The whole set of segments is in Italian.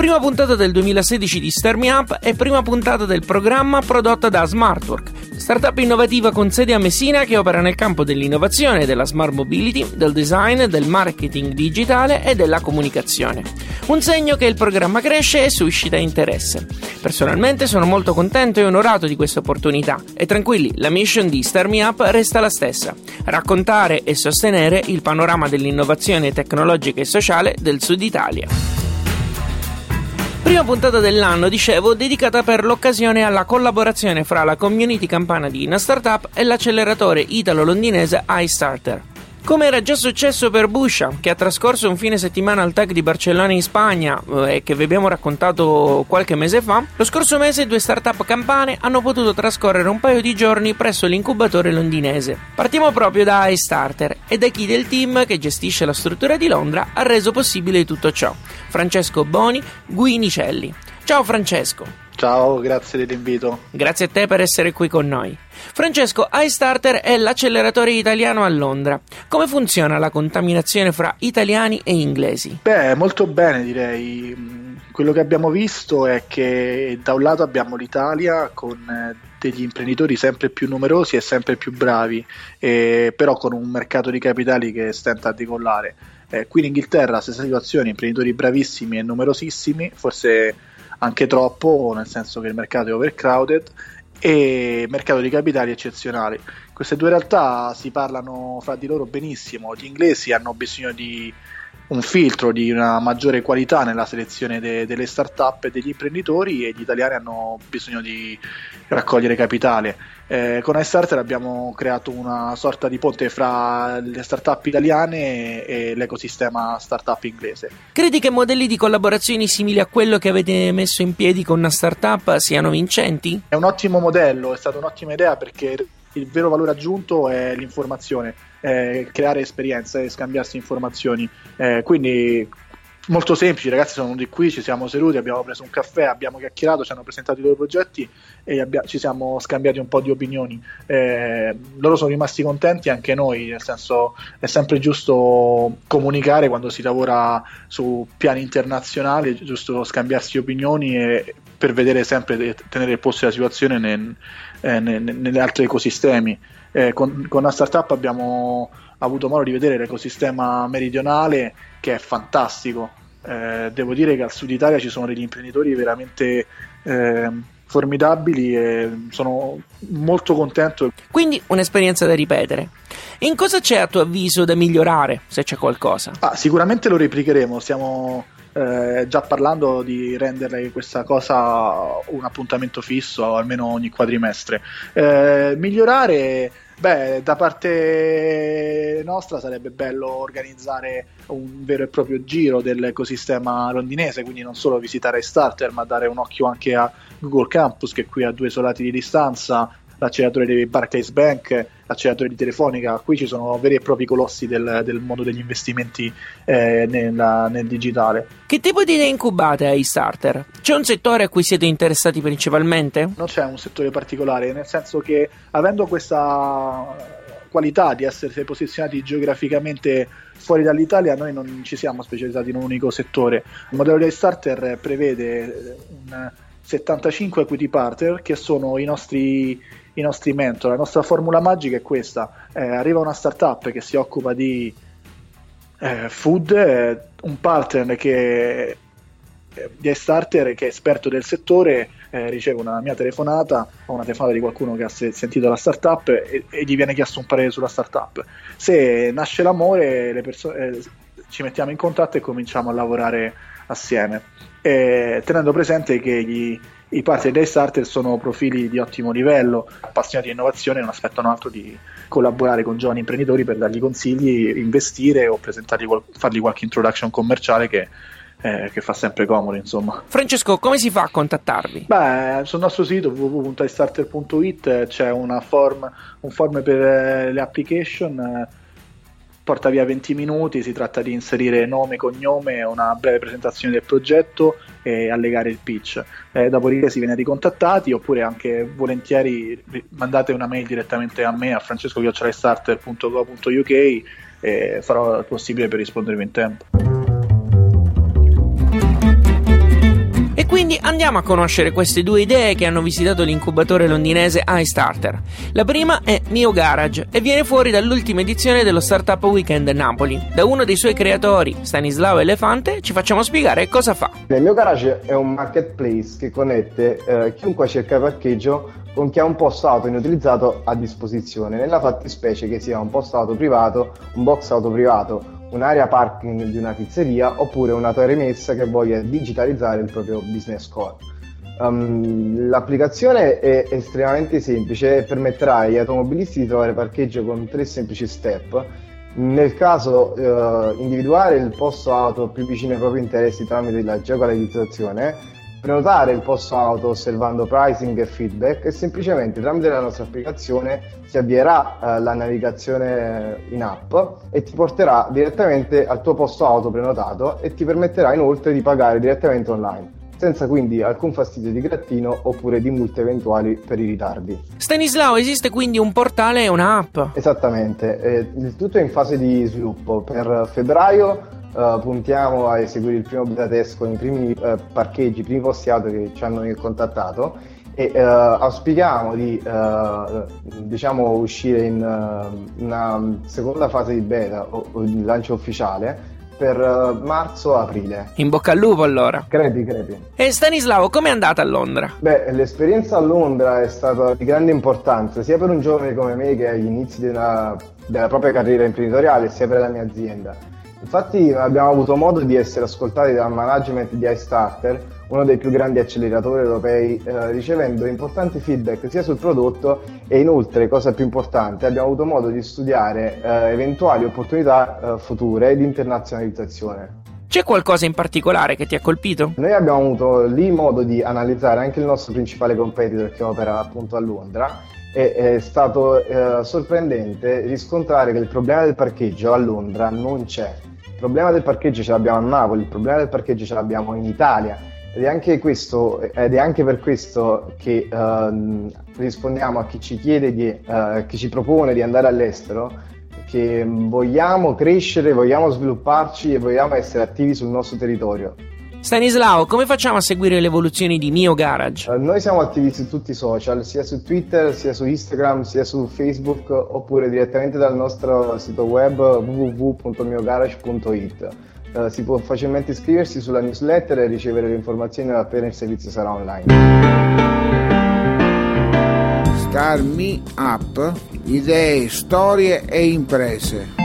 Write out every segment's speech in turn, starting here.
Prima puntata del 2016 di Star Me Up e prima puntata del programma prodotta da Smartwork, startup innovativa con sede a Messina che opera nel campo dell'innovazione, della smart mobility, del design, del marketing digitale e della comunicazione. Un segno che il programma cresce e suscita interesse. Personalmente sono molto contento e onorato di questa opportunità e tranquilli, la mission di Star Me Up resta la stessa, raccontare e sostenere il panorama dell'innovazione tecnologica e sociale del Sud Italia. Prima puntata dell'anno, dicevo, dedicata per l'occasione alla collaborazione fra la community campana di Ina Startup e l'acceleratore italo-londinese iStarter. Come era già successo per Busha, che ha trascorso un fine settimana al tag di Barcellona in Spagna eh, e che vi abbiamo raccontato qualche mese fa, lo scorso mese due startup campane hanno potuto trascorrere un paio di giorni presso l'incubatore londinese. Partiamo proprio da iStarter e da chi del team che gestisce la struttura di Londra ha reso possibile tutto ciò. Francesco Boni Guinicelli. Ciao Francesco. Ciao, grazie dell'invito. Grazie a te per essere qui con noi. Francesco, iStarter è l'acceleratore italiano a Londra. Come funziona la contaminazione fra italiani e inglesi? Beh, molto bene direi. Mm, Quello che abbiamo visto è che da un lato abbiamo l'Italia con eh, degli imprenditori sempre più numerosi e sempre più bravi, eh, però con un mercato di capitali che stenta a decollare. Eh, qui in Inghilterra stessa situazione, imprenditori bravissimi e numerosissimi, forse anche troppo, nel senso che il mercato è overcrowded e mercato di capitali eccezionali. Queste due realtà si parlano fra di loro benissimo, gli inglesi hanno bisogno di un filtro di una maggiore qualità nella selezione de- delle start-up e degli imprenditori e gli italiani hanno bisogno di raccogliere capitale. Eh, con iStarter abbiamo creato una sorta di ponte fra le start-up italiane e l'ecosistema start-up inglese. Credi che modelli di collaborazioni simili a quello che avete messo in piedi con una startup siano vincenti? È un ottimo modello, è stata un'ottima idea perché il vero valore aggiunto è l'informazione, eh, creare esperienze e scambiarsi informazioni. Eh, quindi molto semplice, i ragazzi sono venuti qui, ci siamo seduti, abbiamo preso un caffè, abbiamo chiacchierato, ci hanno presentato i loro progetti e abbia- ci siamo scambiati un po' di opinioni. Eh, loro sono rimasti contenti, anche noi, nel senso è sempre giusto comunicare quando si lavora su piani internazionali, è giusto scambiarsi opinioni e per vedere sempre e tenere il posto della situazione nel, eh, ne- ne- negli altri ecosistemi. Eh, con, con una startup abbiamo avuto modo di vedere l'ecosistema meridionale che è fantastico. Eh, devo dire che al sud Italia ci sono degli imprenditori veramente eh, formidabili e sono molto contento. Quindi un'esperienza da ripetere. In cosa c'è a tuo avviso da migliorare, se c'è qualcosa? Ah, sicuramente lo replicheremo, stiamo eh, già parlando di rendere questa cosa un appuntamento fisso, almeno ogni quadrimestre. Eh, migliorare, beh, da parte nostra sarebbe bello organizzare un vero e proprio giro dell'ecosistema londinese, quindi non solo visitare Starter, ma dare un occhio anche a Google Campus, che è qui a due solati di distanza, l'acceleratore di Barclays Bank, l'acceleratore di Telefonica, qui ci sono veri e propri colossi del, del mondo degli investimenti eh, nella- nel digitale. Che tipo di idee incubate a iStarter? C'è un settore a cui siete interessati principalmente? Non c'è un settore particolare, nel senso che avendo questa qualità di essere posizionati geograficamente fuori dall'Italia, noi non ci siamo specializzati in un unico settore. Il modello di Starter prevede un 75 equity partner che sono i nostri, i nostri mentor. La nostra formula magica è questa: Eh, arriva una startup che si occupa di eh, food, eh, un partner che eh, di starter che è esperto del settore eh, riceve una mia telefonata o una telefonata di qualcuno che ha se- sentito la startup e, e gli viene chiesto un parere sulla startup. Se nasce l'amore, le perso- eh, ci mettiamo in contatto e cominciamo a lavorare assieme, Eh, tenendo presente che gli, i partner dei starter sono profili di ottimo livello, appassionati di innovazione non aspettano altro di collaborare con giovani imprenditori per dargli consigli, investire o presentargli, fargli qualche introduction commerciale che eh, che fa sempre comodo insomma. Francesco, come si fa a contattarvi? Beh, sul nostro sito www.istarter.it c'è una form, un form per eh, le application, eh, porta via 20 minuti, si tratta di inserire nome, cognome, una breve presentazione del progetto e allegare il pitch. Eh, dopodiché si viene ricontattati oppure anche volentieri mandate una mail direttamente a me, a francesco.starter.go.uk e farò il possibile per rispondervi in tempo. Quindi andiamo a conoscere queste due idee che hanno visitato l'incubatore londinese iStarter. La prima è Mio Garage e viene fuori dall'ultima edizione dello Startup Weekend Napoli. Da uno dei suoi creatori, Stanislao Elefante, ci facciamo spiegare cosa fa. Il Mio Garage è un marketplace che connette eh, chiunque cerca parcheggio con chi ha un posto auto inutilizzato a disposizione, nella fattispecie che sia un posto auto privato, un box auto privato, un'area parking di una pizzeria oppure una rimessa che voglia digitalizzare il proprio business core. Um, l'applicazione è estremamente semplice e permetterà agli automobilisti di trovare parcheggio con tre semplici step. Nel caso uh, individuare il posto auto più vicino ai propri interessi tramite la geolocalizzazione, prenotare il posto auto osservando pricing e feedback e semplicemente tramite la nostra applicazione si avvierà eh, la navigazione in app e ti porterà direttamente al tuo posto auto prenotato e ti permetterà inoltre di pagare direttamente online senza quindi alcun fastidio di grattino oppure di multe eventuali per i ritardi. Stanislao, esiste quindi un portale e un'app? Esattamente, eh, il tutto è in fase di sviluppo. Per febbraio Uh, puntiamo a eseguire il primo beta test con i primi uh, parcheggi, i primi posti auto che ci hanno contattato e uh, auspichiamo di diciamo, uscire in una seconda fase di beta o, o di lancio ufficiale per marzo-aprile. In bocca al lupo allora. Crepi, crepi. E Stanislavo, com'è andata a Londra? Beh, l'esperienza a Londra è stata di grande importanza, sia per un giovane come me che agli inizi della, della propria carriera imprenditoriale, sia per la mia azienda. Infatti abbiamo avuto modo di essere ascoltati dal management di iStarter, uno dei più grandi acceleratori europei, eh, ricevendo importanti feedback sia sul prodotto e inoltre, cosa più importante, abbiamo avuto modo di studiare eh, eventuali opportunità eh, future di internazionalizzazione. C'è qualcosa in particolare che ti ha colpito? Noi abbiamo avuto lì modo di analizzare anche il nostro principale competitor che opera appunto a Londra e è stato eh, sorprendente riscontrare che il problema del parcheggio a Londra non c'è problema del parcheggio ce l'abbiamo a Napoli, il problema del parcheggio ce l'abbiamo in Italia. Ed è anche, questo, ed è anche per questo che uh, rispondiamo a chi ci chiede, di, uh, chi ci propone di andare all'estero, che vogliamo crescere, vogliamo svilupparci e vogliamo essere attivi sul nostro territorio. Stanislao, come facciamo a seguire le evoluzioni di Mio Garage? Uh, noi siamo attivi su tutti i social, sia su Twitter, sia su Instagram, sia su Facebook, oppure direttamente dal nostro sito web www.miogarage.it. Uh, si può facilmente iscriversi sulla newsletter e ricevere le informazioni appena il servizio sarà online. Star Me Up, idee, storie e imprese.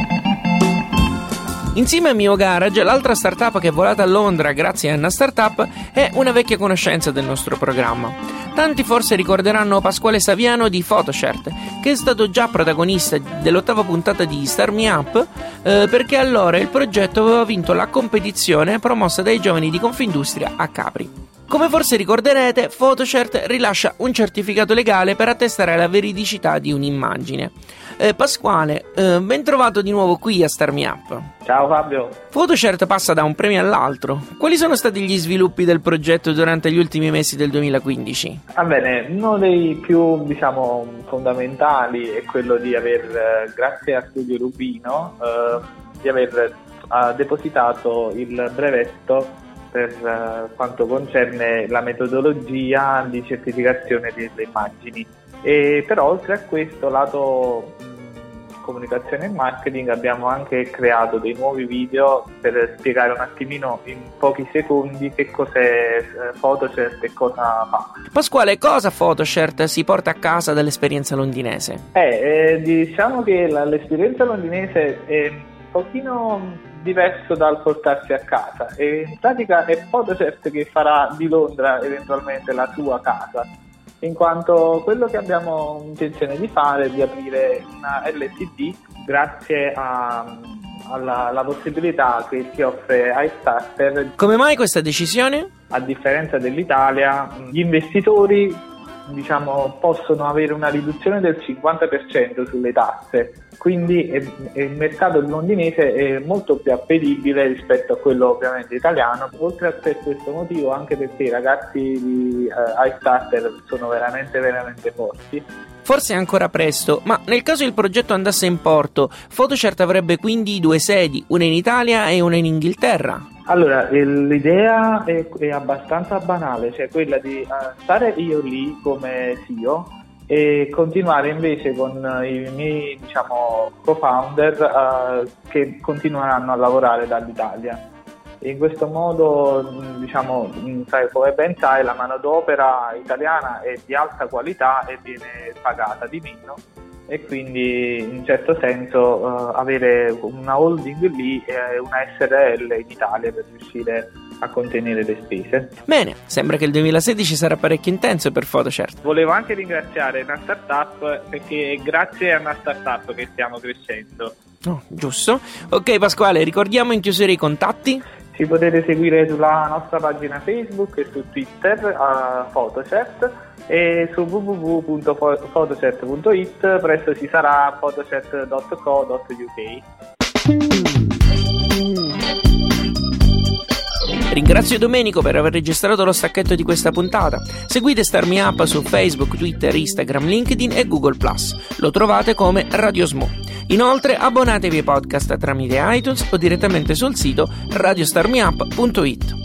Insieme a Mio Garage, l'altra startup che è volata a Londra grazie a Anna Startup è una vecchia conoscenza del nostro programma. Tanti forse ricorderanno Pasquale Saviano di Photoshirt, che è stato già protagonista dell'ottava puntata di Star Me Up, eh, perché allora il progetto aveva vinto la competizione promossa dai giovani di Confindustria a Capri. Come forse ricorderete, Photoshirt rilascia un certificato legale per attestare la veridicità di un'immagine. Eh, Pasquale, eh, ben trovato di nuovo qui a Star Me Up. Ciao Fabio. Photoshirt passa da un premio all'altro. Quali sono stati gli sviluppi del progetto durante gli ultimi mesi del 2015? Va bene, uno dei più diciamo, fondamentali è quello di aver, eh, grazie a Studio Rubino, eh, di aver eh, depositato il brevetto per uh, quanto concerne la metodologia di certificazione delle immagini. E però oltre a questo lato comunicazione e marketing abbiamo anche creato dei nuovi video per spiegare un attimino in pochi secondi che cos'è eh, Photoshirt e cosa fa. Pasquale, cosa Photoshirt si porta a casa dall'esperienza londinese? Eh, eh, diciamo che la, l'esperienza londinese è un pochino diverso dal portarsi a casa e in pratica è Photocert che farà di Londra eventualmente la sua casa in quanto quello che abbiamo intenzione di fare è di aprire una LTD grazie a, alla, alla possibilità che ti offre iStarter. Come mai questa decisione? A differenza dell'Italia, gli investitori diciamo, possono avere una riduzione del 50% sulle tasse, quindi il mercato londinese è molto più appetibile rispetto a quello ovviamente italiano, oltre a per questo motivo anche perché i ragazzi di uh, iStarter sono veramente veramente forti. Forse è ancora presto, ma nel caso il progetto andasse in porto, Photocert avrebbe quindi due sedi, una in Italia e una in Inghilterra. Allora, l'idea è, è, abbastanza banale, cioè quella di uh, stare io lì come CEO e continuare invece con i miei diciamo, co-founder uh, che continueranno a lavorare dall'Italia. In questo modo, diciamo, sai, come ben sai, la manodopera italiana è di alta qualità e viene pagata di meno e quindi in certo senso uh, avere una holding lì e una SRL in Italia per riuscire a contenere le spese. Bene, sembra che il 2016 sarà parecchio intenso per Photocert. Volevo anche ringraziare una startup perché è grazie a una startup che stiamo crescendo. Oh, giusto. Ok Pasquale, ricordiamo in chiusura i contatti? Ci potete seguire sulla nostra pagina Facebook e su Twitter a Photocert e su www.photocert.it presto ci sarà photocert.co.uk. Ringrazio Domenico per aver registrato lo stacchetto di questa puntata. Seguite Starmi Up su Facebook, Twitter, Instagram, LinkedIn e Google Lo trovate come Radio Smo. Inoltre abbonatevi ai podcast tramite iTunes o direttamente sul sito radiostarmiup.it.